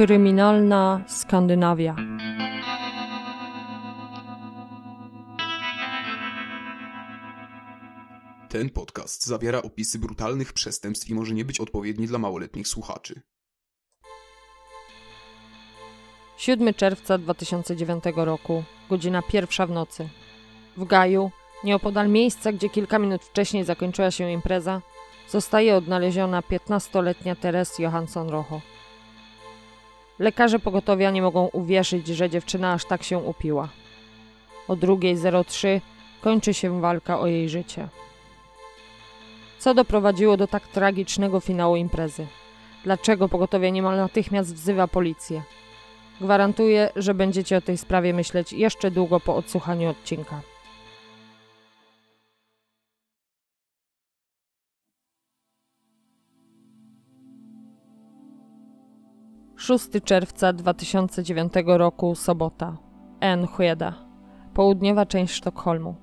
Kryminalna Skandynawia. Ten podcast zawiera opisy brutalnych przestępstw i może nie być odpowiedni dla małoletnich słuchaczy. 7 czerwca 2009 roku, godzina pierwsza w nocy. W Gaju, nieopodal miejsca, gdzie kilka minut wcześniej zakończyła się impreza, zostaje odnaleziona 15-letnia Teres Johansson Rojo. Lekarze pogotowia nie mogą uwierzyć, że dziewczyna aż tak się upiła. O 2.03 kończy się walka o jej życie. Co doprowadziło do tak tragicznego finału imprezy? Dlaczego pogotowie niemal natychmiast wzywa policję? Gwarantuję, że będziecie o tej sprawie myśleć jeszcze długo po odsłuchaniu odcinka. 6 czerwca 2009 roku, sobota. Enskede, południowa część Sztokholmu.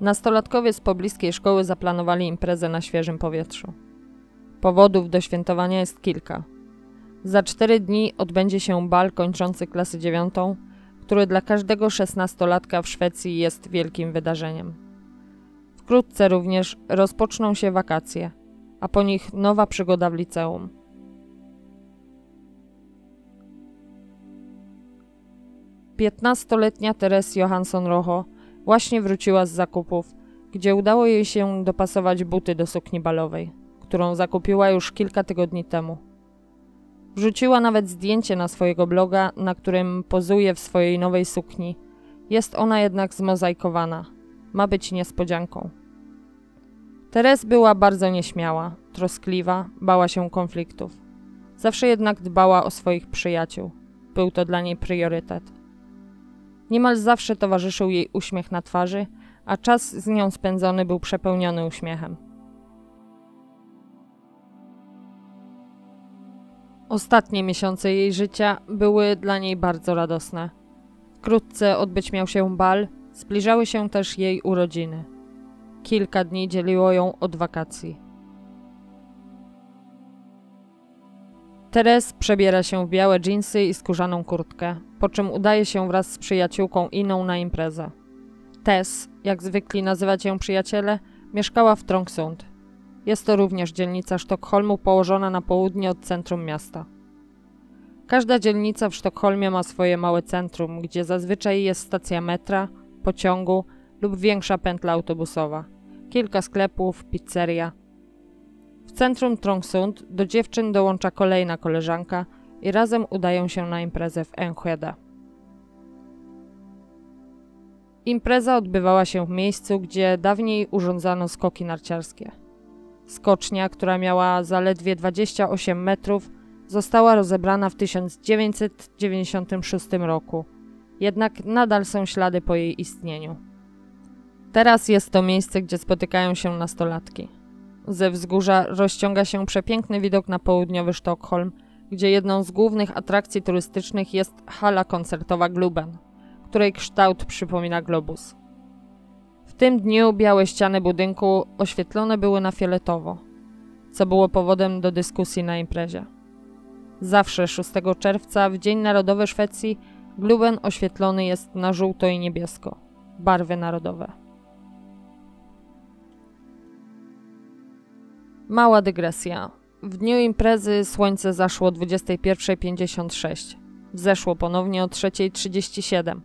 Nastolatkowie z pobliskiej szkoły zaplanowali imprezę na świeżym powietrzu. Powodów do świętowania jest kilka. Za cztery dni odbędzie się bal kończący klasę dziewiątą, który dla każdego szesnastolatka w Szwecji jest wielkim wydarzeniem. Wkrótce również rozpoczną się wakacje, a po nich nowa przygoda w liceum. Piętnastoletnia Teres Johansson Rojo właśnie wróciła z zakupów, gdzie udało jej się dopasować buty do sukni balowej, którą zakupiła już kilka tygodni temu. Wrzuciła nawet zdjęcie na swojego bloga, na którym pozuje w swojej nowej sukni. Jest ona jednak zmozaikowana. Ma być niespodzianką. Teres była bardzo nieśmiała, troskliwa, bała się konfliktów. Zawsze jednak dbała o swoich przyjaciół. Był to dla niej priorytet. Niemal zawsze towarzyszył jej uśmiech na twarzy, a czas z nią spędzony był przepełniony uśmiechem. Ostatnie miesiące jej życia były dla niej bardzo radosne. Wkrótce odbyć miał się bal, zbliżały się też jej urodziny. Kilka dni dzieliło ją od wakacji. Teres przebiera się w białe dżinsy i skórzaną kurtkę, po czym udaje się wraz z przyjaciółką Iną na imprezę. Tess, jak zwykli nazywać ją przyjaciele, mieszkała w Trångsund. Jest to również dzielnica Sztokholmu położona na południe od centrum miasta. Każda dzielnica w Sztokholmie ma swoje małe centrum, gdzie zazwyczaj jest stacja metra, pociągu lub większa pętla autobusowa, kilka sklepów, pizzeria – w centrum Trångsund do dziewczyn dołącza kolejna koleżanka i razem udają się na imprezę w Enschede. Impreza odbywała się w miejscu, gdzie dawniej urządzano skoki narciarskie. Skocznia, która miała zaledwie 28 metrów, została rozebrana w 1996 roku, jednak nadal są ślady po jej istnieniu. Teraz jest to miejsce, gdzie spotykają się nastolatki. Ze wzgórza rozciąga się przepiękny widok na południowy Sztokholm, gdzie jedną z głównych atrakcji turystycznych jest hala koncertowa Gluben, której kształt przypomina globus. W tym dniu białe ściany budynku oświetlone były na fioletowo, co było powodem do dyskusji na imprezie. Zawsze 6 czerwca, w Dzień Narodowy Szwecji, Gluben oświetlony jest na żółto i niebiesko, barwy narodowe. Mała dygresja. W dniu imprezy słońce zaszło o 21.56. Wzeszło ponownie o 3.37.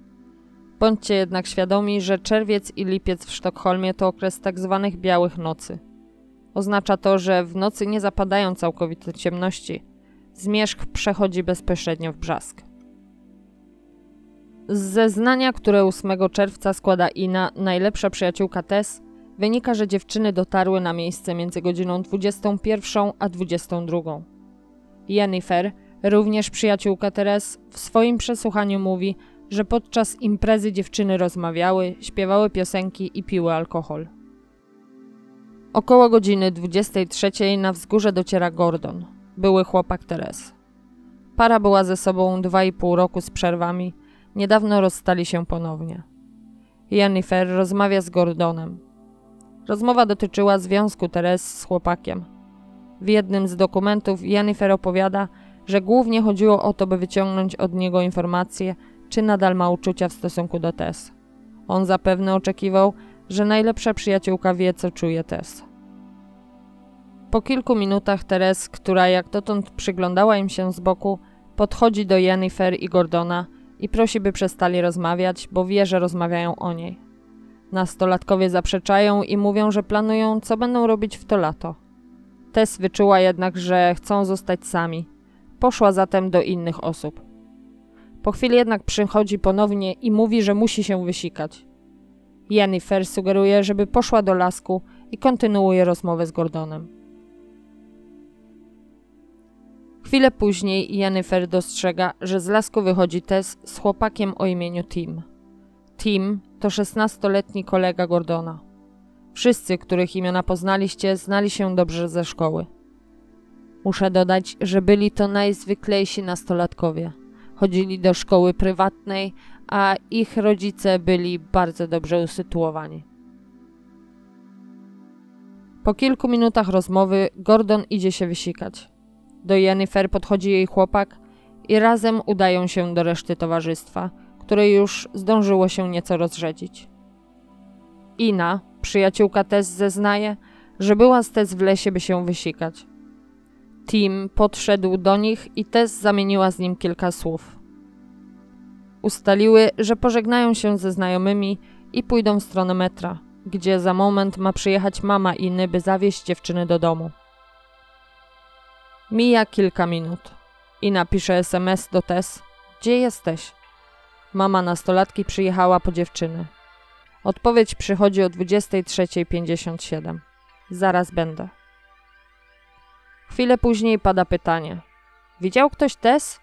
Bądźcie jednak świadomi, że czerwiec i lipiec w Sztokholmie to okres tzw. Tak białych nocy. Oznacza to, że w nocy nie zapadają całkowite ciemności. Zmierzch przechodzi bezpośrednio w brzask. Z zeznania, które 8 czerwca składa Ina, najlepsza przyjaciółka Tess, wynika, że dziewczyny dotarły na miejsce między godziną 21 a 22. Jennifer, również przyjaciółka Teres, w swoim przesłuchaniu mówi, że podczas imprezy dziewczyny rozmawiały, śpiewały piosenki i piły alkohol. Około godziny 23 na wzgórze dociera Gordon, były chłopak Teres. Para była ze sobą 2,5 roku z przerwami, niedawno rozstali się ponownie. Jennifer rozmawia z Gordonem, Rozmowa dotyczyła związku Teres z chłopakiem. W jednym z dokumentów Jennifer opowiada, że głównie chodziło o to, by wyciągnąć od niego informacje, czy nadal ma uczucia w stosunku do Tess. On zapewne oczekiwał, że najlepsza przyjaciółka wie, co czuje Tess. Po kilku minutach Teres, która jak dotąd przyglądała im się z boku, podchodzi do Jennifer i Gordona i prosi, by przestali rozmawiać, bo wie, że rozmawiają o niej. Nastolatkowie zaprzeczają i mówią, że planują, co będą robić w to lato. Tess wyczuła jednak, że chcą zostać sami. Poszła zatem do innych osób. Po chwili jednak przychodzi ponownie i mówi, że musi się wysikać. Jennifer sugeruje, żeby poszła do lasku i kontynuuje rozmowę z Gordonem. Chwilę później Jennifer dostrzega, że z lasku wychodzi Tess z chłopakiem o imieniu Tim. Tim to 16-letni kolega Gordona. Wszyscy, których imiona poznaliście, znali się dobrze ze szkoły. Muszę dodać, że byli to najzwyklejsi nastolatkowie. Chodzili do szkoły prywatnej, a ich rodzice byli bardzo dobrze usytuowani. Po kilku minutach rozmowy Gordon idzie się wysikać. Do Jennifer podchodzi jej chłopak i razem udają się do reszty towarzystwa, które już zdążyło się nieco rozrzedzić. Ina, przyjaciółka Tess, zeznaje, że była z Tess w lesie, by się wysikać. Tim podszedł do nich i Tess zamieniła z nim kilka słów. Ustaliły, że pożegnają się ze znajomymi i pójdą w stronę metra, gdzie za moment ma przyjechać mama Iny, by zawieźć dziewczyny do domu. Mija kilka minut. Ina pisze SMS do Tess. Gdzie jesteś? Mama nastolatki przyjechała po dziewczyny. Odpowiedź przychodzi o 23.57. Zaraz będę. Chwilę później pada pytanie. Widział ktoś Tess?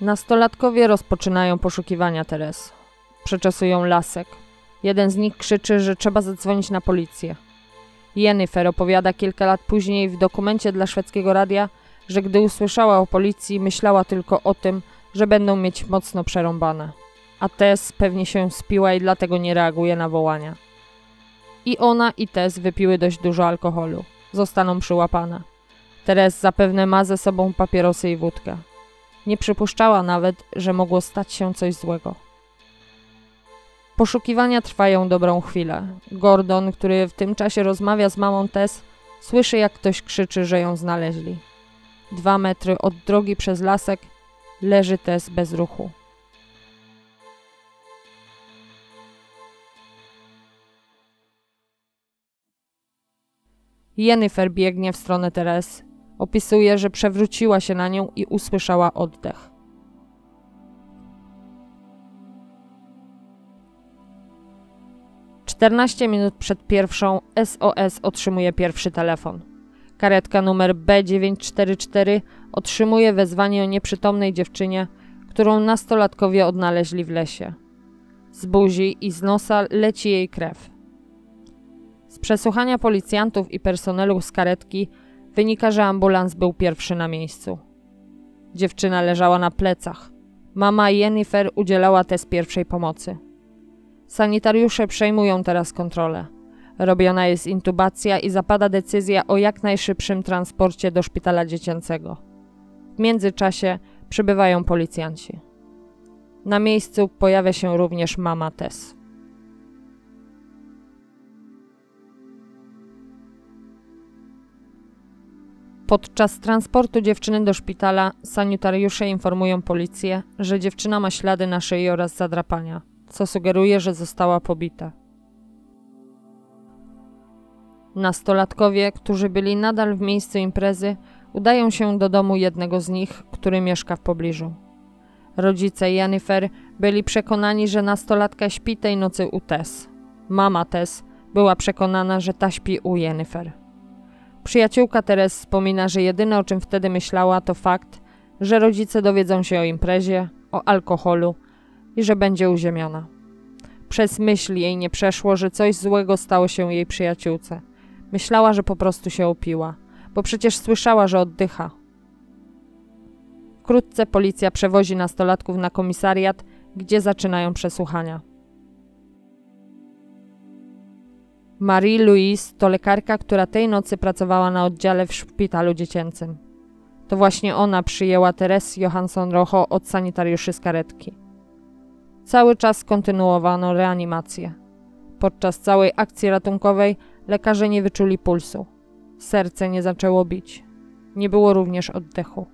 Nastolatkowie rozpoczynają poszukiwania Teres. Przeczesują lasek. Jeden z nich krzyczy, że trzeba zadzwonić na policję. Jennifer opowiada kilka lat później w dokumencie dla szwedzkiego radia, że gdy usłyszała o policji, myślała tylko o tym, że będą mieć mocno przerąbane. A Tess pewnie się spiła i dlatego nie reaguje na wołania. I ona i Tess wypiły dość dużo alkoholu. Zostaną przyłapane. Teres zapewne ma ze sobą papierosy i wódkę. Nie przypuszczała nawet, że mogło stać się coś złego. Poszukiwania trwają dobrą chwilę. Gordon, który w tym czasie rozmawia z mamą Tess, słyszy jak ktoś krzyczy, że ją znaleźli. Dwa metry od drogi przez lasek leży Tess bez ruchu. Jennifer biegnie w stronę Teres. Opisuje, że przewróciła się na nią i usłyszała oddech. Czternaście minut przed pierwszą SOS otrzymuje pierwszy telefon. Karetka numer B944 otrzymuje wezwanie o nieprzytomnej dziewczynie, którą nastolatkowie odnaleźli w lesie. Z buzi i z nosa leci jej krew. Z przesłuchania policjantów i personelu z karetki wynika, że ambulans był pierwszy na miejscu. Dziewczyna leżała na plecach. Mama Jennifer udzielała test pierwszej pomocy. Sanitariusze przejmują teraz kontrolę. Robiona jest intubacja i zapada decyzja o jak najszybszym transporcie do szpitala dziecięcego. Międzyczasie przybywają policjanci. Na miejscu pojawia się również mama Tess. Podczas transportu dziewczyny do szpitala sanitariusze informują policję, że dziewczyna ma ślady na szyi oraz zadrapania, co sugeruje, że została pobita. Nastolatkowie, którzy byli nadal w miejscu imprezy, udają się do domu jednego z nich, który mieszka w pobliżu. Rodzice Jennifer byli przekonani, że nastolatka śpi tej nocy u Tess. Mama Tess była przekonana, że ta śpi u Jennifer. Przyjaciółka Teres wspomina, że jedyne o czym wtedy myślała to fakt, że rodzice dowiedzą się o imprezie, o alkoholu i że będzie uziemiona. Przez myśl jej nie przeszło, że coś złego stało się jej przyjaciółce. Myślała, że po prostu się opiła, bo przecież słyszała, że oddycha. Wkrótce policja przewozi nastolatków na komisariat, gdzie zaczynają przesłuchania. Marie-Louise to lekarka, która tej nocy pracowała na oddziale w szpitalu dziecięcym. To właśnie ona przyjęła Teres Johansson Rocho od sanitariuszy z karetki. Cały czas kontynuowano reanimację. Podczas całej akcji ratunkowej lekarze nie wyczuli pulsu. Serce nie zaczęło bić. Nie było również oddechu.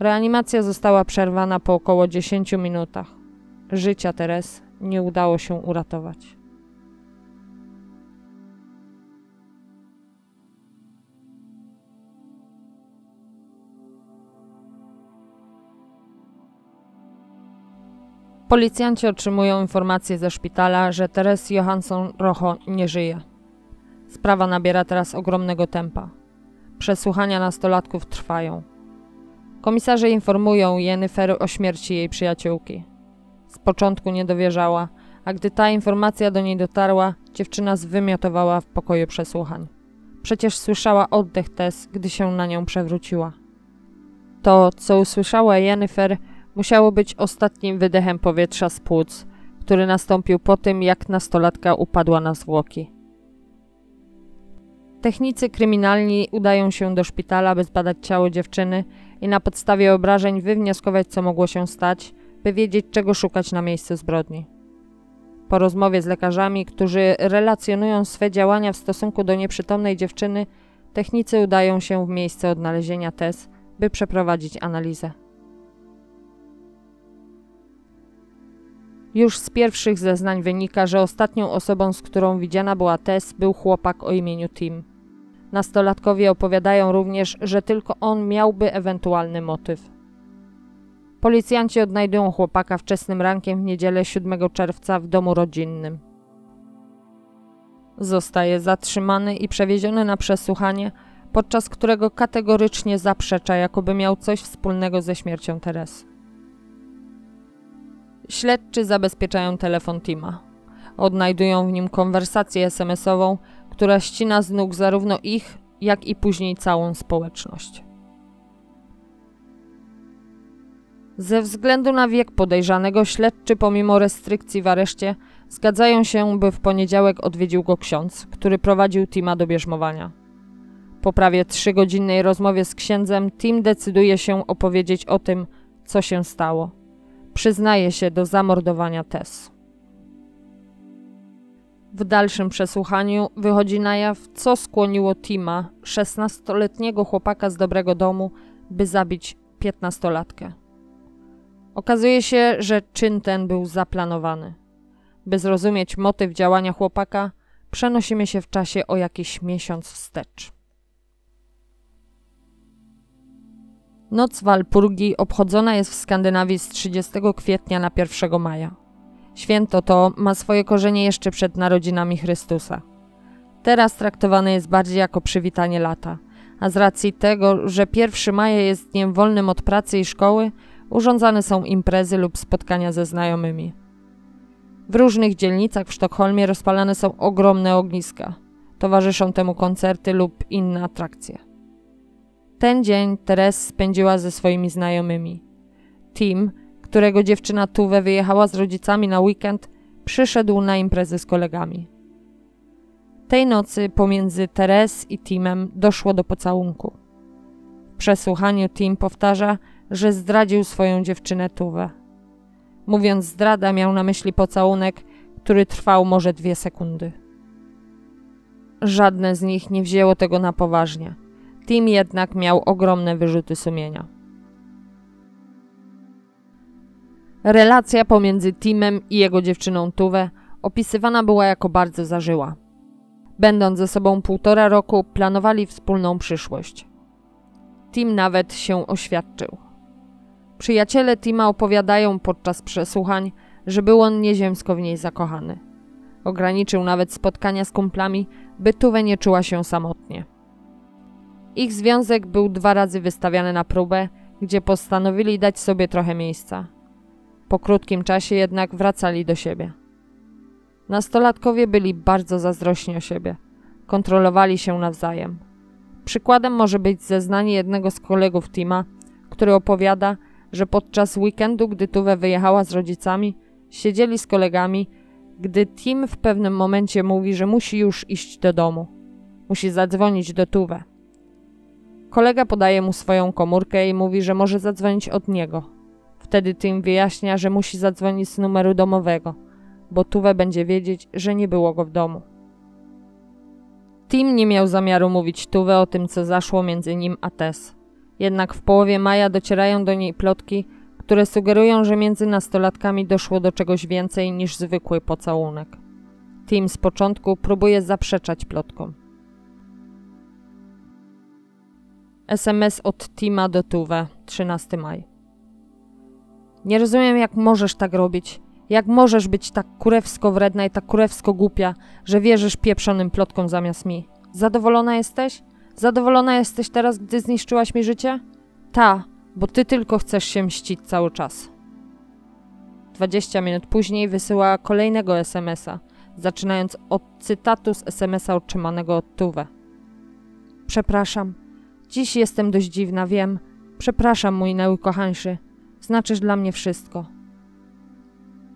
Reanimacja została przerwana po około 10 minutach. Życia Teres nie udało się uratować. Policjanci otrzymują informację ze szpitala, że Teres Johansson Rocho nie żyje. Sprawa nabiera teraz ogromnego tempa. Przesłuchania nastolatków trwają. Komisarze informują Jennifer o śmierci jej przyjaciółki. Z początku nie dowierzała, a gdy ta informacja do niej dotarła, dziewczyna zwymiotowała w pokoju przesłuchań. Przecież słyszała oddech Tess, gdy się na nią przewróciła. To, co usłyszała Jennifer, musiało być ostatnim wydechem powietrza z płuc, który nastąpił po tym, jak nastolatka upadła na zwłoki. Technicy kryminalni udają się do szpitala, by zbadać ciało dziewczyny i na podstawie obrażeń wywnioskować, co mogło się stać, by wiedzieć, czego szukać na miejscu zbrodni. Po rozmowie z lekarzami, którzy relacjonują swe działania w stosunku do nieprzytomnej dziewczyny, technicy udają się w miejsce odnalezienia Tess, by przeprowadzić analizę. Już z pierwszych zeznań wynika, że ostatnią osobą, z którą widziana była Tess, był chłopak o imieniu Tim. Nastolatkowie opowiadają również, że tylko on miałby ewentualny motyw. Policjanci odnajdują chłopaka wczesnym rankiem w niedzielę 7 czerwca w domu rodzinnym. Zostaje zatrzymany i przewieziony na przesłuchanie, podczas którego kategorycznie zaprzecza, jakoby miał coś wspólnego ze śmiercią Teresy. Śledczy zabezpieczają telefon Tima. Odnajdują w nim konwersację SMS-ową, która ścina z nóg zarówno ich, jak i później całą społeczność. Ze względu na wiek podejrzanego, śledczy pomimo restrykcji w areszcie zgadzają się, by w poniedziałek odwiedził go ksiądz, który prowadził Tima do bierzmowania. Po prawie trzygodzinnej rozmowie z księdzem, Tim decyduje się opowiedzieć o tym, co się stało. Przyznaje się do zamordowania Tess. W dalszym przesłuchaniu wychodzi na jaw, co skłoniło Tima, 16-letniego chłopaka z dobrego domu, by zabić 15-latkę. Okazuje się, że czyn ten był zaplanowany. By zrozumieć motyw działania chłopaka, przenosimy się w czasie o jakiś miesiąc wstecz. Noc Walpurgi obchodzona jest w Skandynawii z 30 kwietnia na 1 maja. Święto to ma swoje korzenie jeszcze przed narodzinami Chrystusa. Teraz traktowane jest bardziej jako przywitanie lata, a z racji tego, że 1 maja jest dniem wolnym od pracy i szkoły, urządzane są imprezy lub spotkania ze znajomymi. W różnych dzielnicach w Sztokholmie rozpalane są ogromne ogniska. Towarzyszą temu koncerty lub inne atrakcje. Ten dzień Teres spędziła ze swoimi znajomymi. Tim, którego dziewczyna Tuwe wyjechała z rodzicami na weekend, przyszedł na imprezę z kolegami. Tej nocy pomiędzy Teres i Timem doszło do pocałunku. W przesłuchaniu Tim powtarza, że zdradził swoją dziewczynę Tuwę. Mówiąc zdrada, miał na myśli pocałunek, który trwał może dwie sekundy. Żadne z nich nie wzięło tego na poważnie. Tim jednak miał ogromne wyrzuty sumienia. Relacja pomiędzy Timem i jego dziewczyną Tuwę opisywana była jako bardzo zażyła. Będąc ze sobą półtora roku, planowali wspólną przyszłość. Tim nawet się oświadczył. Przyjaciele Tima opowiadają podczas przesłuchań, że był on nieziemsko w niej zakochany. Ograniczył nawet spotkania z kumplami, by Tuwe nie czuła się samotnie. Ich związek był dwa razy wystawiany na próbę, gdzie postanowili dać sobie trochę miejsca. Po krótkim czasie jednak wracali do siebie. Nastolatkowie byli bardzo zazdrośni o siebie. Kontrolowali się nawzajem. Przykładem może być zeznanie jednego z kolegów Tima, który opowiada, że podczas weekendu, gdy Tuwe wyjechała z rodzicami, siedzieli z kolegami, gdy Tim w pewnym momencie mówi, że musi już iść do domu. Musi zadzwonić do Tuwe. Kolega podaje mu swoją komórkę i mówi, że może zadzwonić od niego. Wtedy Tim wyjaśnia, że musi zadzwonić z numeru domowego, bo Tuwe będzie wiedzieć, że nie było go w domu. Tim nie miał zamiaru mówić Tuwe o tym, co zaszło między nim a Tess. Jednak w połowie maja docierają do niej plotki, które sugerują, że między nastolatkami doszło do czegoś więcej niż zwykły pocałunek. Tim z początku próbuje zaprzeczać plotkom. SMS od Tima do Tuwe, 13 maj. Nie rozumiem, jak możesz tak robić. Jak możesz być tak kurewsko wredna i tak kurewsko głupia, że wierzysz pieprzonym plotkom zamiast mi. Zadowolona jesteś? Zadowolona jesteś teraz, gdy zniszczyłaś mi życie? Ta, bo ty tylko chcesz się mścić cały czas. 20 minut później wysyła kolejnego SMS-a, zaczynając od cytatu z SMS-a otrzymanego od Tuwe. Przepraszam. Dziś jestem dość dziwna, wiem. Przepraszam, mój najukochańszy. Znaczysz dla mnie wszystko.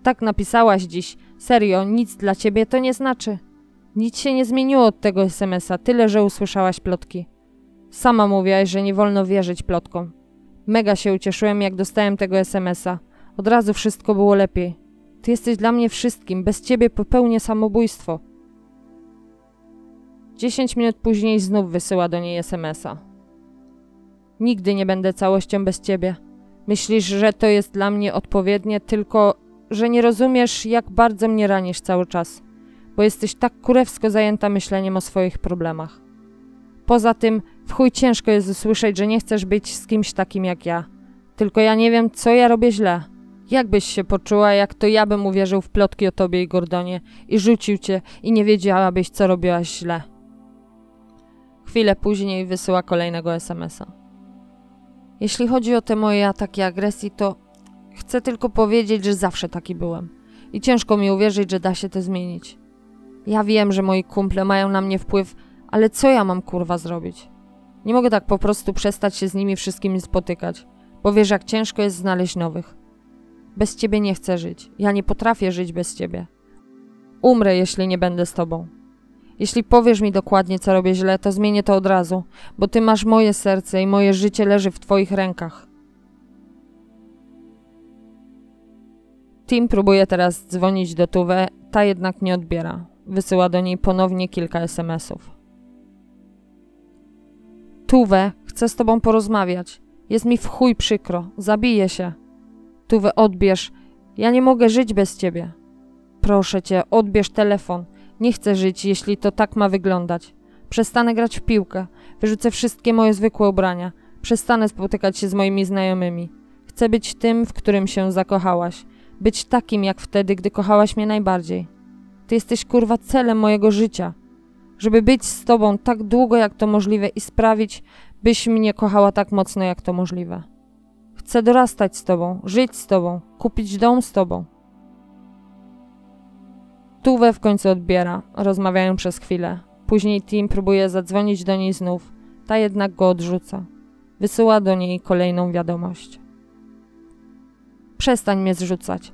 Tak napisałaś dziś. Serio, nic dla ciebie to nie znaczy. Nic się nie zmieniło od tego SMS-a, tyle że usłyszałaś plotki. Sama mówiłaś, że nie wolno wierzyć plotkom. Mega się ucieszyłem, jak dostałem tego SMS-a. Od razu wszystko było lepiej. Ty jesteś dla mnie wszystkim, bez ciebie popełnię samobójstwo. Dziesięć minut później znów wysyła do niej SMS-a. Nigdy nie będę całością bez ciebie. Myślisz, że to jest dla mnie odpowiednie, tylko że nie rozumiesz, jak bardzo mnie ranisz cały czas, bo jesteś tak kurewsko zajęta myśleniem o swoich problemach. Poza tym, w chuj ciężko jest usłyszeć, że nie chcesz być z kimś takim jak ja. Tylko ja nie wiem, co ja robię źle. Jak byś się poczuła, jak to ja bym uwierzył w plotki o tobie i Gordonie i rzucił cię i nie wiedziałabyś, co robiłaś źle. Chwilę później wysyła kolejnego SMS-a. Jeśli chodzi o te moje ataki agresji, to chcę tylko powiedzieć, że zawsze taki byłem. I ciężko mi uwierzyć, że da się to zmienić. Ja wiem, że moi kumple mają na mnie wpływ, ale co ja mam kurwa zrobić? Nie mogę tak po prostu przestać się z nimi wszystkimi spotykać, bo wiesz, jak ciężko jest znaleźć nowych. Bez ciebie nie chcę żyć. Ja nie potrafię żyć bez ciebie. Umrę, jeśli nie będę z tobą. Jeśli powiesz mi dokładnie, co robię źle, to zmienię to od razu, bo ty masz moje serce i moje życie leży w twoich rękach. Tim próbuje teraz dzwonić do Tuwe, ta jednak nie odbiera. Wysyła do niej ponownie kilka SMS-ów. Tuwe, chcę z tobą porozmawiać. Jest mi w chuj przykro. Zabiję się. Tuwe, odbierz. Ja nie mogę żyć bez ciebie. Proszę cię, odbierz telefon. Nie chcę żyć, jeśli to tak ma wyglądać. Przestanę grać w piłkę. Wyrzucę wszystkie moje zwykłe ubrania. Przestanę spotykać się z moimi znajomymi. Chcę być tym, w którym się zakochałaś. Być takim jak wtedy, gdy kochałaś mnie najbardziej. Ty jesteś kurwa celem mojego życia. Żeby być z tobą tak długo jak to możliwe i sprawić, byś mnie kochała tak mocno jak to możliwe. Chcę dorastać z tobą, żyć z tobą, kupić dom z tobą. Tuwe w końcu odbiera, rozmawiają przez chwilę. Później Tim próbuje zadzwonić do niej znów, ta jednak go odrzuca. Wysyła do niej kolejną wiadomość. Przestań mnie zrzucać.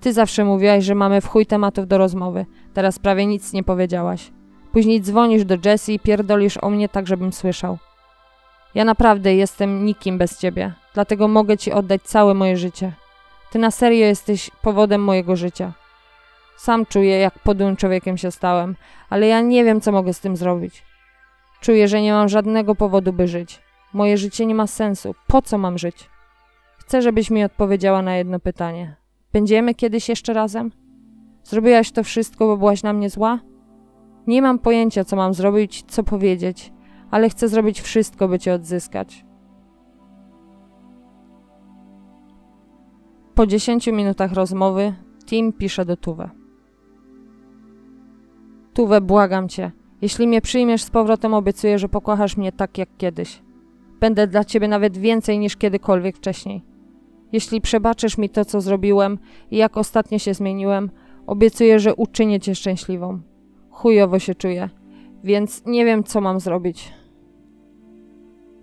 Ty zawsze mówiłaś, że mamy w chuj tematów do rozmowy. Teraz prawie nic nie powiedziałaś. Później dzwonisz do Jessie i pierdolisz o mnie tak, żebym słyszał. Ja naprawdę jestem nikim bez ciebie, dlatego mogę ci oddać całe moje życie. Ty na serio jesteś powodem mojego życia. Sam czuję, jak podłym człowiekiem się stałem, ale ja nie wiem, co mogę z tym zrobić. Czuję, że nie mam żadnego powodu, by żyć. Moje życie nie ma sensu. Po co mam żyć? Chcę, żebyś mi odpowiedziała na jedno pytanie. Będziemy kiedyś jeszcze razem? Zrobiłaś to wszystko, bo byłaś na mnie zła? Nie mam pojęcia, co mam zrobić, co powiedzieć, ale chcę zrobić wszystko, by cię odzyskać. Po 10 minutach rozmowy Tim pisze do Tuwe. Tuwe, błagam cię. Jeśli mnie przyjmiesz z powrotem, obiecuję, że pokochasz mnie tak jak kiedyś. Będę dla ciebie nawet więcej niż kiedykolwiek wcześniej. Jeśli przebaczysz mi to, co zrobiłem i jak ostatnio się zmieniłem, obiecuję, że uczynię cię szczęśliwą. Chujowo się czuję, więc nie wiem, co mam zrobić.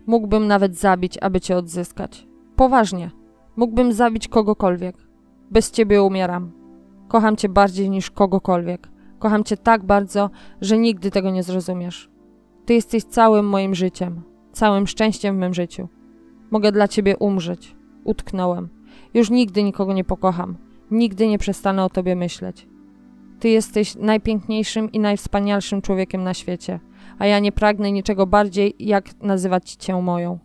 Mógłbym nawet zabić, aby cię odzyskać. Poważnie. Mógłbym zabić kogokolwiek. Bez ciebie umieram. Kocham cię bardziej niż kogokolwiek. Kocham cię tak bardzo, że nigdy tego nie zrozumiesz. Ty jesteś całym moim życiem. całym szczęściem w mym życiu. Mogę dla ciebie umrzeć. Utknąłem. Już nigdy nikogo nie pokocham. Nigdy nie przestanę o tobie myśleć. Ty jesteś najpiękniejszym i najwspanialszym człowiekiem na świecie, a ja nie pragnę niczego bardziej, jak nazywać cię moją.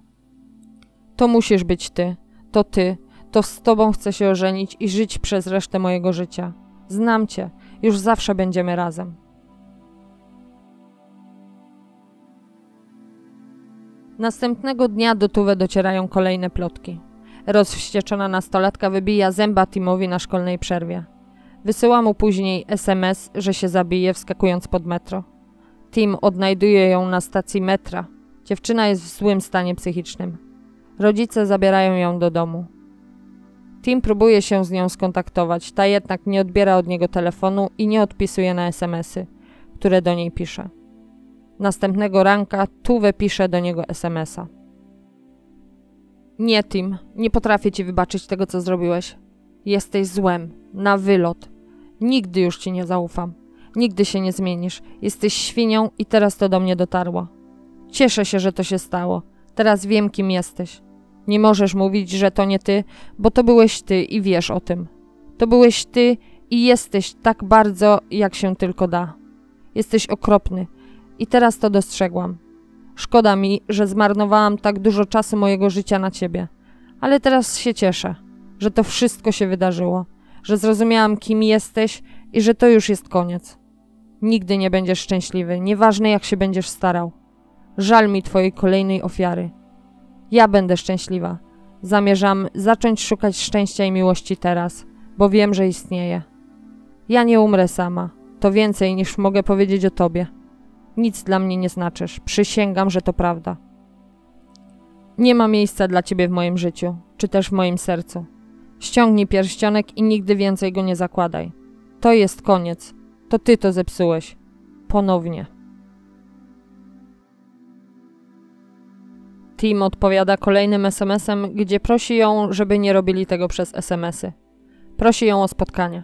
To musisz być ty, to ty, to z tobą chcę się ożenić i żyć przez resztę mojego życia. Znam cię, już zawsze będziemy razem. Następnego dnia do Tuwe docierają kolejne plotki. Rozwścieczona nastolatka wybija zęba Timowi na szkolnej przerwie. Wysyła mu później SMS, że się zabije wskakując pod metro. Tim odnajduje ją na stacji metra. Dziewczyna jest w złym stanie psychicznym. Rodzice zabierają ją do domu. Tim próbuje się z nią skontaktować, ta jednak nie odbiera od niego telefonu i nie odpisuje na SMSy, które do niej pisze. Następnego ranka Tuwe pisze do niego SMSa. Nie, Tim, nie potrafię ci wybaczyć tego, co zrobiłeś. Jesteś złem, na wylot. Nigdy już ci nie zaufam. Nigdy się nie zmienisz. Jesteś świnią i teraz to do mnie dotarło. Cieszę się, że to się stało. Teraz wiem, kim jesteś. Nie możesz mówić, że to nie ty, bo to byłeś ty i wiesz o tym. To byłeś ty i jesteś tak bardzo, jak się tylko da. Jesteś okropny i teraz to dostrzegłam. Szkoda mi, że zmarnowałam tak dużo czasu mojego życia na ciebie, ale teraz się cieszę, że to wszystko się wydarzyło, że zrozumiałam, kim jesteś i że to już jest koniec. Nigdy nie będziesz szczęśliwy, nieważne jak się będziesz starał. Żal mi twojej kolejnej ofiary. Ja będę szczęśliwa. Zamierzam zacząć szukać szczęścia i miłości teraz, bo wiem, że istnieje. Ja nie umrę sama. To więcej niż mogę powiedzieć o tobie. Nic dla mnie nie znaczysz. Przysięgam, że to prawda. Nie ma miejsca dla ciebie w moim życiu, czy też w moim sercu. Ściągnij pierścionek i nigdy więcej go nie zakładaj. To jest koniec. To ty to zepsułeś. Ponownie. Tim odpowiada kolejnym SMS-em, gdzie prosi ją, żeby nie robili tego przez SMS-y. Prosi ją o spotkanie.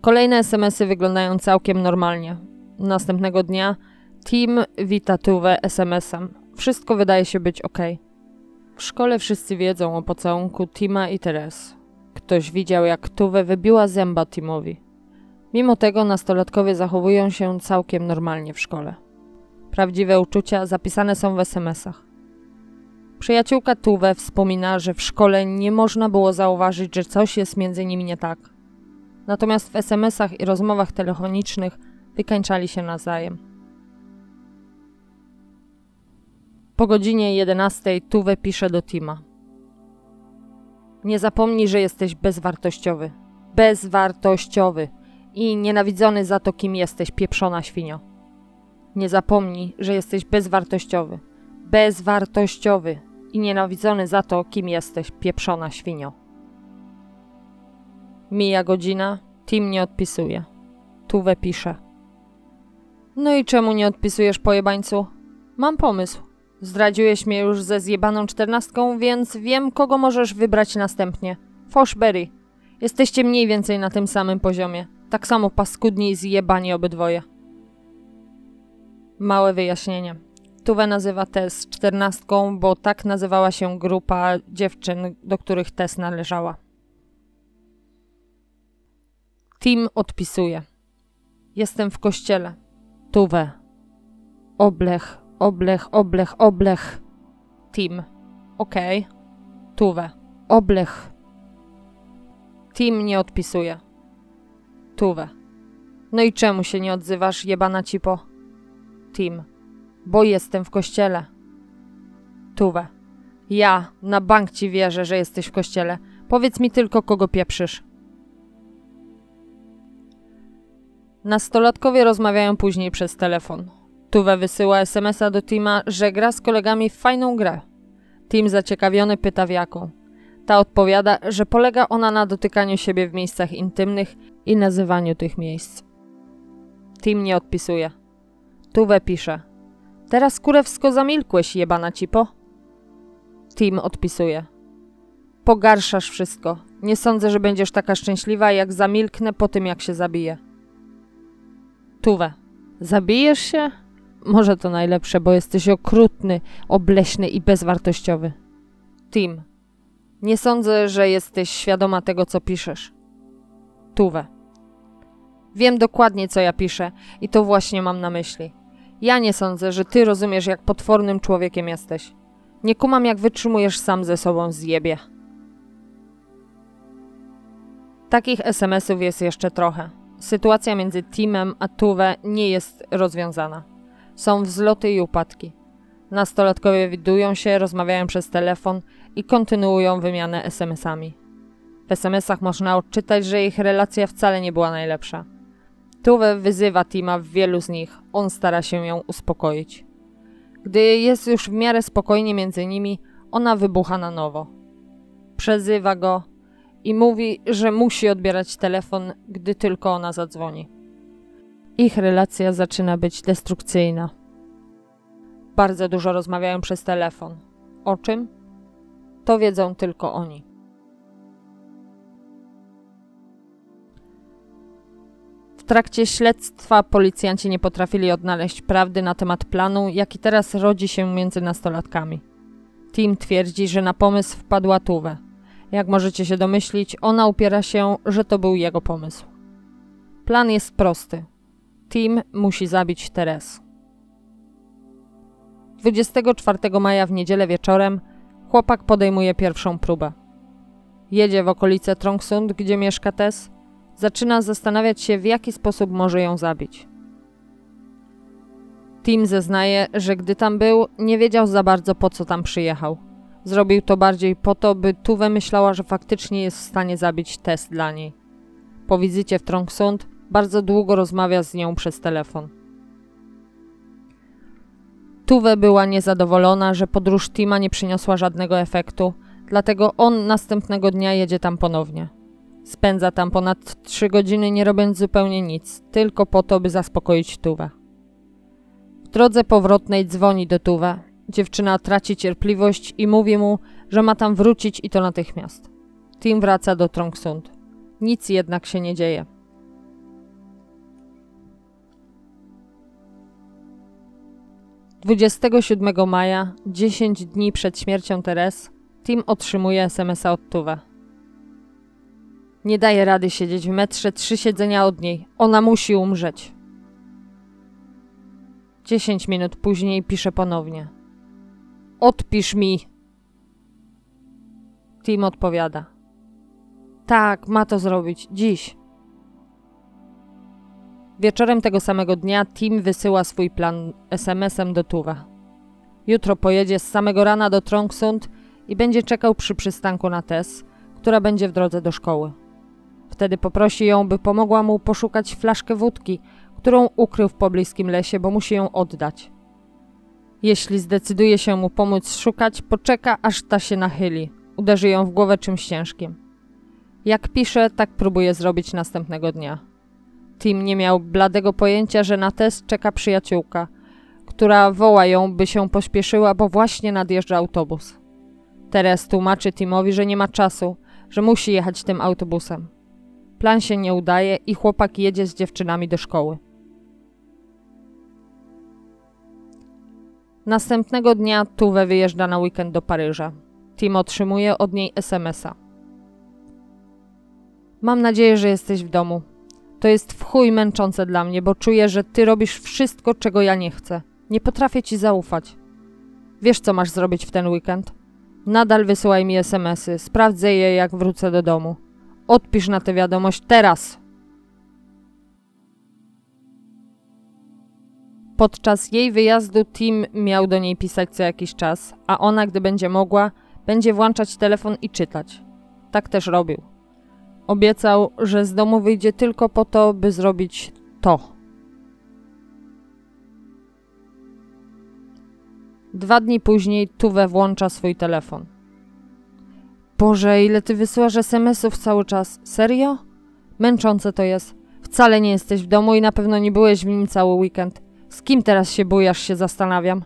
Kolejne SMS-y wyglądają całkiem normalnie. Następnego dnia Tim wita Tuwę SMS-em. Wszystko wydaje się być ok. W szkole wszyscy wiedzą o pocałunku Tima i Teres. Ktoś widział, jak Tuwę wybiła zęba Timowi. Mimo tego nastolatkowie zachowują się całkiem normalnie w szkole. Prawdziwe uczucia zapisane są w SMS-ach. Przyjaciółka Tuwe wspomina, że w szkole nie można było zauważyć, że coś jest między nimi nie tak. Natomiast w SMS-ach i rozmowach telefonicznych wykańczali się nawzajem. Po godzinie 11 Tuwe pisze do Tima. Nie zapomnij, że jesteś bezwartościowy. Bezwartościowy i nienawidzony za to, kim jesteś, pieprzona świnio. Nie zapomnij, że jesteś bezwartościowy. Bezwartościowy i nienawidzony za to, kim jesteś, pieprzona świnio. Mija godzina, Tim nie odpisuje. Tuwe pisze. No i czemu nie odpisujesz, pojebańcu? Mam pomysł. Zdradziłeś mnie już ze zjebaną czternastką, więc wiem, kogo możesz wybrać następnie. Foshberry. Jesteście mniej więcej na tym samym poziomie. Tak samo paskudni i zjebani obydwoje. Małe wyjaśnienie. Tuwę nazywa Tess czternastką, bo tak nazywała się grupa dziewczyn, do których Tess należała. Tim odpisuje. Jestem w kościele. Tuwę. Oblech, oblech, oblech, oblech. Tim. Okej. Okay. Tuwę. Oblech. Tim nie odpisuje. Tuwę. No i czemu się nie odzywasz, jebana cipo? Tim. Bo jestem w kościele. Tuwę. Ja na bank ci wierzę, że jesteś w kościele. Powiedz mi tylko, kogo pieprzysz. Nastolatkowie rozmawiają później przez telefon. Tuwe wysyła SMS-a do Tima, że gra z kolegami w fajną grę. Tim zaciekawiony pyta w jaką. Ta odpowiada, że polega ona na dotykaniu siebie w miejscach intymnych i nazywaniu tych miejsc. Tim nie odpisuje. Tuwe pisze. Teraz kurewsko zamilkłeś, jebana cipo. Tim odpisuje. Pogarszasz wszystko. Nie sądzę, że będziesz taka szczęśliwa, jak zamilknę po tym, jak się zabije. Tuwe. Zabijesz się? Może to najlepsze, bo jesteś okrutny, obleśny i bezwartościowy. Tim. Nie sądzę, że jesteś świadoma tego, co piszesz. Tuwe. Wiem dokładnie, co ja piszę i to właśnie mam na myśli. Ja nie sądzę, że ty rozumiesz, jak potwornym człowiekiem jesteś. Nie kumam, jak wytrzymujesz sam ze sobą zjebie. Takich SMS-ów jest jeszcze trochę. Sytuacja między Timem a Tuwe nie jest rozwiązana. Są wzloty i upadki. Nastolatkowie widują się, rozmawiają przez telefon i kontynuują wymianę SMS-ami. W SMS-ach można odczytać, że ich relacja wcale nie była najlepsza. Tuwe wyzywa Tima w wielu z nich, on stara się ją uspokoić. Gdy jest już w miarę spokojnie między nimi, ona wybucha na nowo. Przezywa go i mówi, że musi odbierać telefon, gdy tylko ona zadzwoni. Ich relacja zaczyna być destrukcyjna. Bardzo dużo rozmawiają przez telefon. O czym? To wiedzą tylko oni. Trakcie śledztwa policjanci nie potrafili odnaleźć prawdy na temat planu, jaki teraz rodzi się między nastolatkami. Tim twierdzi, że na pomysł wpadła Tuwe. Jak możecie się domyślić, ona upiera się, że to był jego pomysł. Plan jest prosty. Tim musi zabić Teres. 24 maja w niedzielę wieczorem chłopak podejmuje pierwszą próbę. Jedzie w okolice Trongsund, gdzie mieszka Tess. Zaczyna zastanawiać się, w jaki sposób może ją zabić. Tim zeznaje, że gdy tam był, nie wiedział za bardzo po co tam przyjechał. Zrobił to bardziej po to, by Tuwe myślała, że faktycznie jest w stanie zabić Tess dla niej. Po wizycie w Trongsund bardzo długo rozmawia z nią przez telefon. Tuwe była niezadowolona, że podróż Tima nie przyniosła żadnego efektu, dlatego on następnego dnia jedzie tam ponownie. Spędza tam ponad trzy godziny nie robiąc zupełnie nic, tylko po to, by zaspokoić Tuwę. W drodze powrotnej dzwoni do Tuwę. Dziewczyna traci cierpliwość i mówi mu, że ma tam wrócić i to natychmiast. Tim wraca do Trongsund. Nic jednak się nie dzieje. Dwudziestego siódmego maja, 10 dni przed śmiercią Teres, Tim otrzymuje SMS-a od Tuwe. Nie daje rady siedzieć w metrze trzy siedzenia od niej. Ona musi umrzeć. Dziesięć minut później pisze ponownie. Odpisz mi. Tim odpowiada. Tak, ma to zrobić. Dziś. Wieczorem tego samego dnia Tim wysyła swój plan SMS-em do Tuwa. Jutro pojedzie z samego rana do Trongsund i będzie czekał przy przystanku na Tess, która będzie w drodze do szkoły. Wtedy poprosi ją, by pomogła mu poszukać flaszkę wódki, którą ukrył w pobliskim lesie, bo musi ją oddać. Jeśli zdecyduje się mu pomóc szukać, poczeka, aż ta się nachyli. Uderzy ją w głowę czymś ciężkim. Jak pisze, tak próbuje zrobić następnego dnia. Tim nie miał bladego pojęcia, że na test czeka przyjaciółka, która woła ją, by się pośpieszyła, bo właśnie nadjeżdża autobus. Teres tłumaczy Timowi, że nie ma czasu, że musi jechać tym autobusem. Plan się nie udaje i chłopak jedzie z dziewczynami do szkoły. Następnego dnia Tuwe wyjeżdża na weekend do Paryża. Tim otrzymuje od niej SMS-a. Mam nadzieję, że jesteś w domu. To jest w chuj męczące dla mnie, bo czuję, że ty robisz wszystko, czego ja nie chcę. Nie potrafię ci zaufać. Wiesz, co masz zrobić w ten weekend? Nadal wysyłaj mi SMS-y. Sprawdzę je, jak wrócę do domu. Odpisz na tę wiadomość teraz. Podczas jej wyjazdu Tim miał do niej pisać co jakiś czas, a ona, gdy będzie mogła, będzie włączać telefon i czytać. Tak też robił. Obiecał, że z domu wyjdzie tylko po to, by zrobić to. Dwa dni później Tuwe włącza swój telefon. Boże, ile ty wysyłasz SMS-ów cały czas. Serio? Męczące to jest. Wcale nie jesteś w domu i na pewno nie byłeś w nim cały weekend. Z kim teraz się bujasz, się zastanawiam.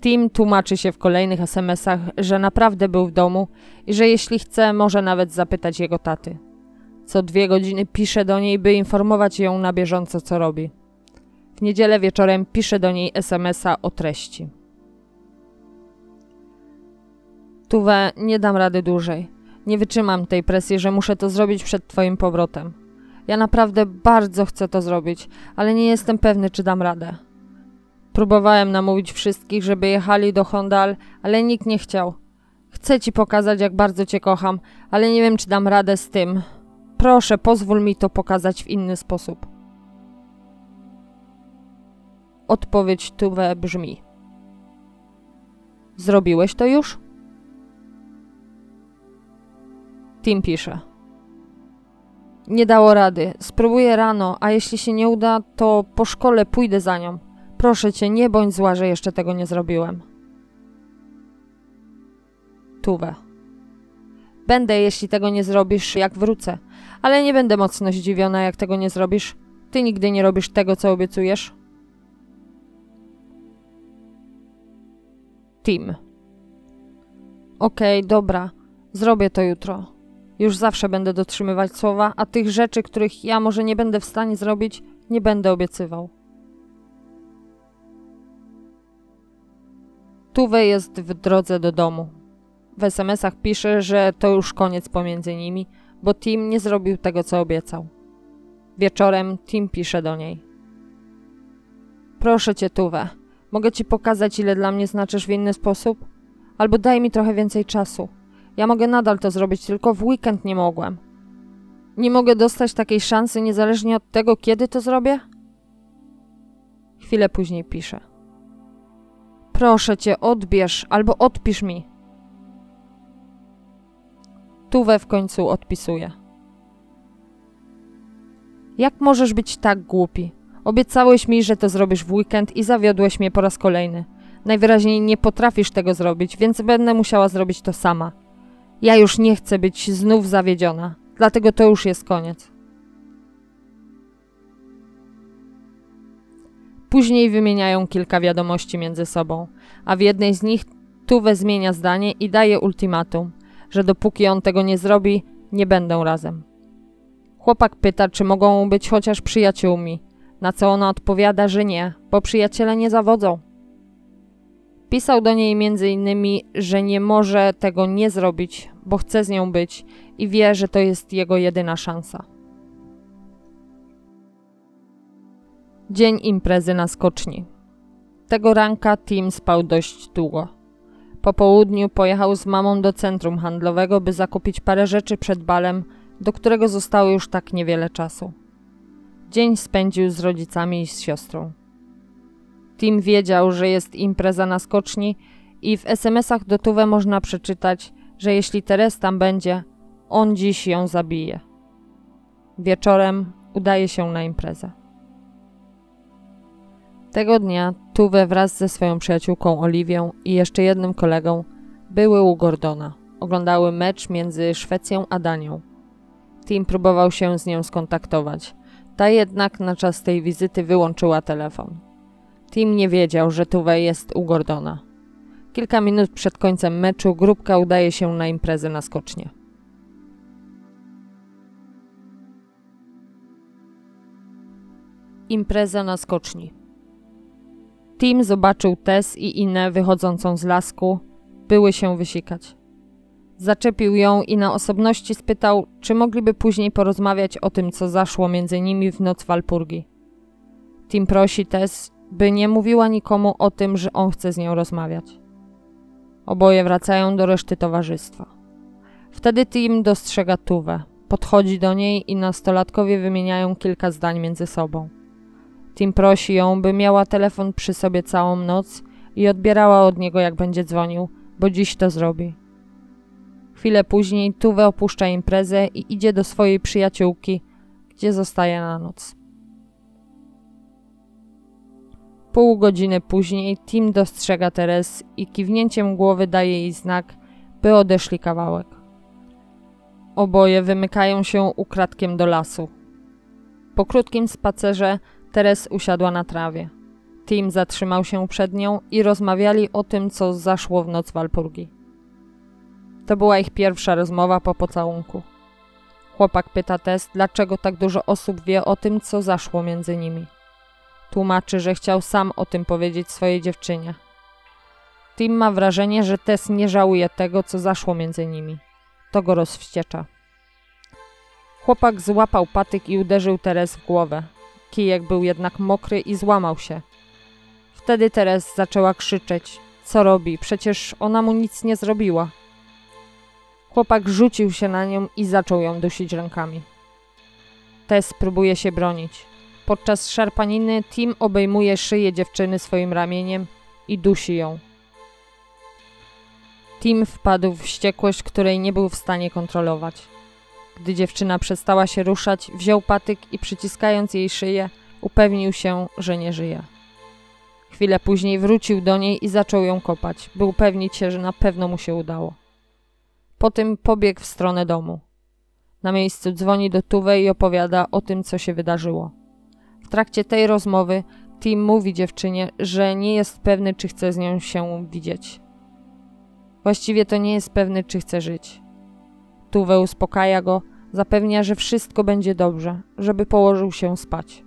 Tim tłumaczy się w kolejnych SMS-ach, że naprawdę był w domu i że jeśli chce, może nawet zapytać jego taty. Co dwie godziny pisze do niej, by informować ją na bieżąco, co robi. W niedzielę wieczorem pisze do niej SMS-a o treści. Tuwe, nie dam rady dłużej. Nie wytrzymam tej presji, że muszę to zrobić przed twoim powrotem. Ja naprawdę bardzo chcę to zrobić, ale nie jestem pewny, czy dam radę. Próbowałem namówić wszystkich, żeby jechali do Hondal, ale nikt nie chciał. Chcę ci pokazać, jak bardzo cię kocham, ale nie wiem, czy dam radę z tym. Proszę, pozwól mi to pokazać w inny sposób. Odpowiedź Tuwe brzmi: Zrobiłeś to już? Tim pisze. Nie dało rady. Spróbuję rano, a jeśli się nie uda, to po szkole pójdę za nią. Proszę cię, nie bądź zła, że jeszcze tego nie zrobiłem. Tuwe. Będę, jeśli tego nie zrobisz, jak wrócę. Ale nie będę mocno zdziwiona, jak tego nie zrobisz. Ty nigdy nie robisz tego, co obiecujesz. Tim. Okej, dobra. Zrobię to jutro. Już zawsze będę dotrzymywać słowa, a tych rzeczy, których ja może nie będę w stanie zrobić, nie będę obiecywał. Tuwe jest w drodze do domu. W SMS-ach pisze, że to już koniec pomiędzy nimi, bo Tim nie zrobił tego, co obiecał. Wieczorem Tim pisze do niej. Proszę cię, Tuwe, mogę ci pokazać, ile dla mnie znaczysz w inny sposób? Albo daj mi trochę więcej czasu. Ja mogę nadal to zrobić, tylko w weekend nie mogłem. Nie mogę dostać takiej szansy niezależnie od tego, kiedy to zrobię? Chwilę później pisze. Proszę cię, odbierz albo odpisz mi. Tuwe w końcu odpisuje. Jak możesz być tak głupi? Obiecałeś mi, że to zrobisz w weekend i zawiodłeś mnie po raz kolejny. Najwyraźniej nie potrafisz tego zrobić, więc będę musiała zrobić to sama. Ja już nie chcę być znów zawiedziona, dlatego to już jest koniec. Później wymieniają kilka wiadomości między sobą, a w jednej z nich Tuwe zmienia zdanie i daje ultimatum, że dopóki on tego nie zrobi, nie będą razem. Chłopak pyta, czy mogą być chociaż przyjaciółmi, na co ona odpowiada, że nie, bo przyjaciele nie zawodzą. Pisał do niej innymi, że nie może tego nie zrobić, bo chce z nią być i wie, że to jest jego jedyna szansa. Dzień imprezy na skoczni. Tego ranka Tim spał dość długo. Po południu pojechał z mamą do centrum handlowego, by zakupić parę rzeczy przed balem, do którego zostało już tak niewiele czasu. Dzień spędził z rodzicami i z siostrą. Tim wiedział, że jest impreza na skoczni i w SMS-ach do Tuwe można przeczytać, że jeśli Teres tam będzie, on dziś ją zabije. Wieczorem udaje się na imprezę. Tego dnia Tuwe wraz ze swoją przyjaciółką Oliwią i jeszcze jednym kolegą były u Gordona. Oglądały mecz między Szwecją a Danią. Tim próbował się z nią skontaktować. Ta jednak na czas tej wizyty wyłączyła telefon. Tim nie wiedział, że Tuwe jest u Gordona. Kilka minut przed końcem meczu grupka udaje się na imprezę na skocznie. Impreza na skoczni. Tim zobaczył Tess i Inę wychodzącą z lasku. Były się wysikać. Zaczepił ją i na osobności spytał, czy mogliby później porozmawiać o tym, co zaszło między nimi w noc Walpurgi. Tim prosi Tess, by nie mówiła nikomu o tym, że on chce z nią rozmawiać. Oboje wracają do reszty towarzystwa. Wtedy Tim dostrzega Tuwę, podchodzi do niej i nastolatkowie wymieniają kilka zdań między sobą. Tim prosi ją, by miała telefon przy sobie całą noc i odbierała od niego, jak będzie dzwonił, bo dziś to zrobi. Chwilę później Tuwe opuszcza imprezę i idzie do swojej przyjaciółki, gdzie zostaje na noc. Pół godziny później Tim dostrzega Teres i kiwnięciem głowy daje jej znak, by odeszli kawałek. Oboje wymykają się ukradkiem do lasu. Po krótkim spacerze Teres usiadła na trawie. Tim zatrzymał się przed nią i rozmawiali o tym, co zaszło w noc Walpurgi. To była ich pierwsza rozmowa po pocałunku. Chłopak pyta Tess, dlaczego tak dużo osób wie o tym, co zaszło między nimi. Tłumaczy, że chciał sam o tym powiedzieć swojej dziewczynie. Tim ma wrażenie, że Tess nie żałuje tego, co zaszło między nimi. To go rozwściecza. Chłopak złapał patyk i uderzył Teres w głowę. Kijek był jednak mokry i złamał się. Wtedy Teres zaczęła krzyczeć. Co robi? Przecież ona mu nic nie zrobiła. Chłopak rzucił się na nią i zaczął ją dusić rękami. Tess próbuje się bronić. Podczas szarpaniny Tim obejmuje szyję dziewczyny swoim ramieniem i dusi ją. Tim wpadł w wściekłość, której nie był w stanie kontrolować. Gdy dziewczyna przestała się ruszać, wziął patyk i przyciskając jej szyję, upewnił się, że nie żyje. Chwilę później wrócił do niej i zaczął ją kopać, by upewnić się, że na pewno mu się udało. Potem pobiegł w stronę domu. Na miejscu dzwoni do Tuwe i opowiada o tym, co się wydarzyło. W trakcie tej rozmowy Tim mówi dziewczynie, że nie jest pewny, czy chce z nią się widzieć. Właściwie to nie jest pewny, czy chce żyć. Tuwe uspokaja go, zapewnia, że wszystko będzie dobrze, żeby położył się spać.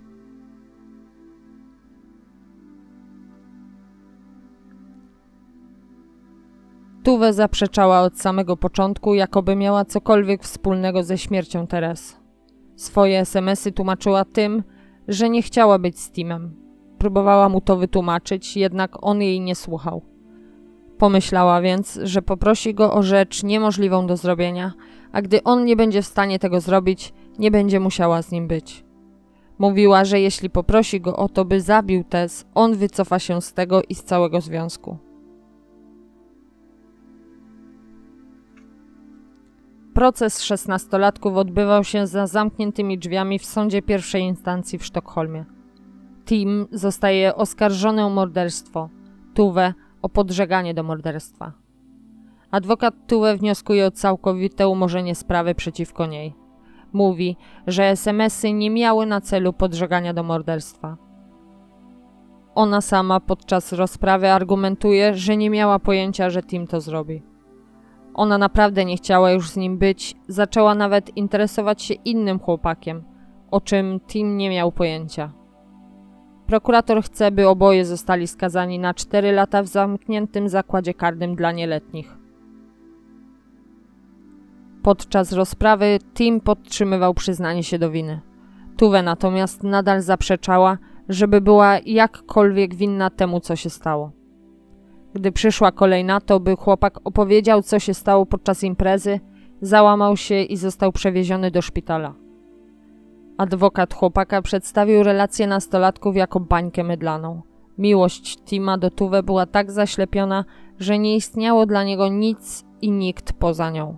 Tuwe zaprzeczała od samego początku, jakoby miała cokolwiek wspólnego ze śmiercią Teres. Swoje SMS-y tłumaczyła tym, że nie chciała być z Timem. Próbowała mu to wytłumaczyć, jednak on jej nie słuchał. Pomyślała więc, że poprosi go o rzecz niemożliwą do zrobienia, a gdy on nie będzie w stanie tego zrobić, nie będzie musiała z nim być. Mówiła, że jeśli poprosi go o to, by zabił Tess, on wycofa się z tego i z całego związku. Proces szesnastolatków odbywał się za zamkniętymi drzwiami w sądzie pierwszej instancji w Sztokholmie. Tim zostaje oskarżony o morderstwo, Tuwe o podżeganie do morderstwa. Adwokat Tuwe wnioskuje o całkowite umorzenie sprawy przeciwko niej. Mówi, że SMS-y nie miały na celu podżegania do morderstwa. Ona sama podczas rozprawy argumentuje, że nie miała pojęcia, że Tim to zrobi. Ona naprawdę nie chciała już z nim być, zaczęła nawet interesować się innym chłopakiem, o czym Tim nie miał pojęcia. Prokurator chce, by oboje zostali skazani na 4 lata w zamkniętym zakładzie karnym dla nieletnich. Podczas rozprawy Tim podtrzymywał przyznanie się do winy. Tuwe natomiast nadal zaprzeczała, żeby była jakkolwiek winna temu, co się stało. Gdy przyszła kolej na to, by chłopak opowiedział, co się stało podczas imprezy, załamał się i został przewieziony do szpitala. Adwokat chłopaka przedstawił relację nastolatków jako bańkę mydlaną. Miłość Tima do Tuwe była tak zaślepiona, że nie istniało dla niego nic i nikt poza nią.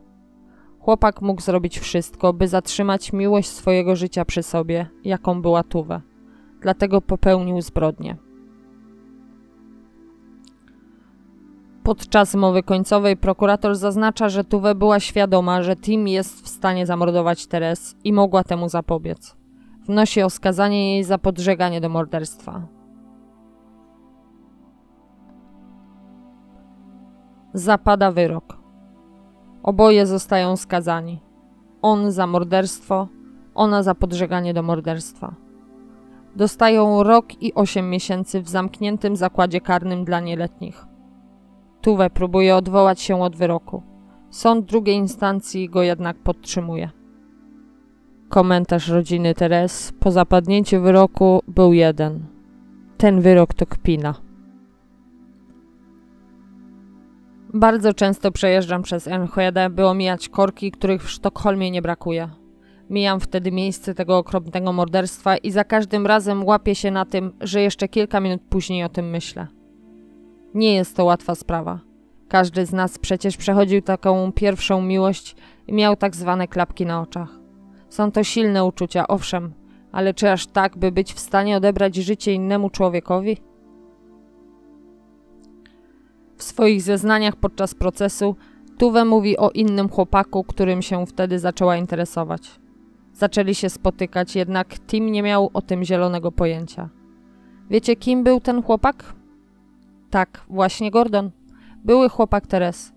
Chłopak mógł zrobić wszystko, by zatrzymać miłość swojego życia przy sobie, jaką była Tuwe. Dlatego popełnił zbrodnię. Podczas mowy końcowej prokurator zaznacza, że Tuwe była świadoma, że Tim jest w stanie zamordować Teres i mogła temu zapobiec. Wnosi o skazanie jej za podżeganie do morderstwa. Zapada wyrok. Oboje zostają skazani. On za morderstwo, ona za podżeganie do morderstwa. Dostają rok i osiem miesięcy w zamkniętym zakładzie karnym dla nieletnich. Tuwe próbuje odwołać się od wyroku. Sąd drugiej instancji go jednak podtrzymuje. Komentarz rodziny Teres po zapadnięciu wyroku był jeden. Ten wyrok to kpina. Bardzo często przejeżdżam przez Enschede, by omijać korki, których w Sztokholmie nie brakuje. Mijam wtedy miejsce tego okropnego morderstwa i za każdym razem łapię się na tym, że jeszcze kilka minut później o tym myślę. Nie jest to łatwa sprawa. Każdy z nas przecież przechodził taką pierwszą miłość i miał tak zwane klapki na oczach. Są to silne uczucia, owszem, ale czy aż tak, by być w stanie odebrać życie innemu człowiekowi? W swoich zeznaniach podczas procesu Tuwe mówi o innym chłopaku, którym się wtedy zaczęła interesować. Zaczęli się spotykać, jednak Tim nie miał o tym zielonego pojęcia. Wiecie, kim był ten chłopak? Tak, właśnie Gordon. Były chłopak Teres.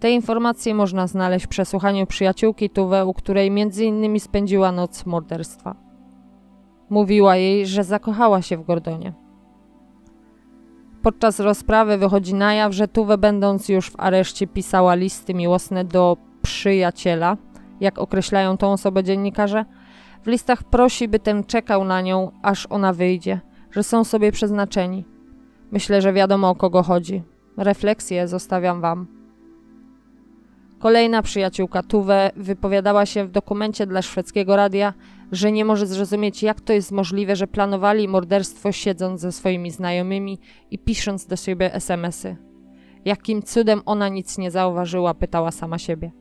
Te informacje można znaleźć w przesłuchaniu przyjaciółki Tuwe, u której między innymi spędziła noc morderstwa. Mówiła jej, że zakochała się w Gordonie. Podczas rozprawy wychodzi na jaw, że Tuwe będąc już w areszcie pisała listy miłosne do przyjaciela, jak określają tą osobę dziennikarze. W listach prosi, by ten czekał na nią, aż ona wyjdzie, że są sobie przeznaczeni. Myślę, że wiadomo o kogo chodzi. Refleksję zostawiam wam. Kolejna przyjaciółka Tuwe wypowiadała się w dokumencie dla szwedzkiego radia, że nie może zrozumieć, jak to jest możliwe, że planowali morderstwo siedząc ze swoimi znajomymi i pisząc do siebie SMS-y. Jakim cudem ona nic nie zauważyła, pytała sama siebie.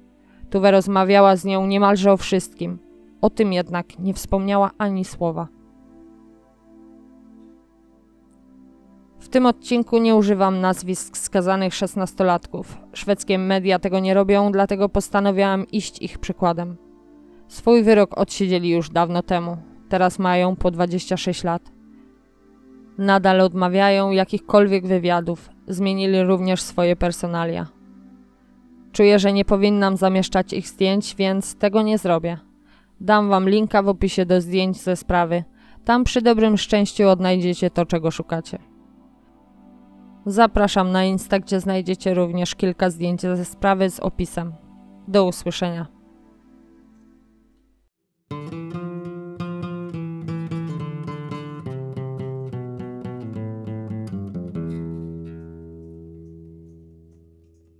Tuwe rozmawiała z nią niemalże o wszystkim. O tym jednak nie wspomniała ani słowa. W tym odcinku nie używam nazwisk skazanych szesnastolatków. Szwedzkie media tego nie robią, dlatego postanowiłam iść ich przykładem. Swój wyrok odsiedzieli już dawno temu. Teraz mają po 26 lat. Nadal odmawiają jakichkolwiek wywiadów. Zmienili również swoje personalia. Czuję, że nie powinnam zamieszczać ich zdjęć, więc tego nie zrobię. Dam wam linka w opisie do zdjęć ze sprawy. Tam przy dobrym szczęściu odnajdziecie to, czego szukacie. Zapraszam na Insta, gdzie znajdziecie również kilka zdjęć ze sprawy z opisem. Do usłyszenia.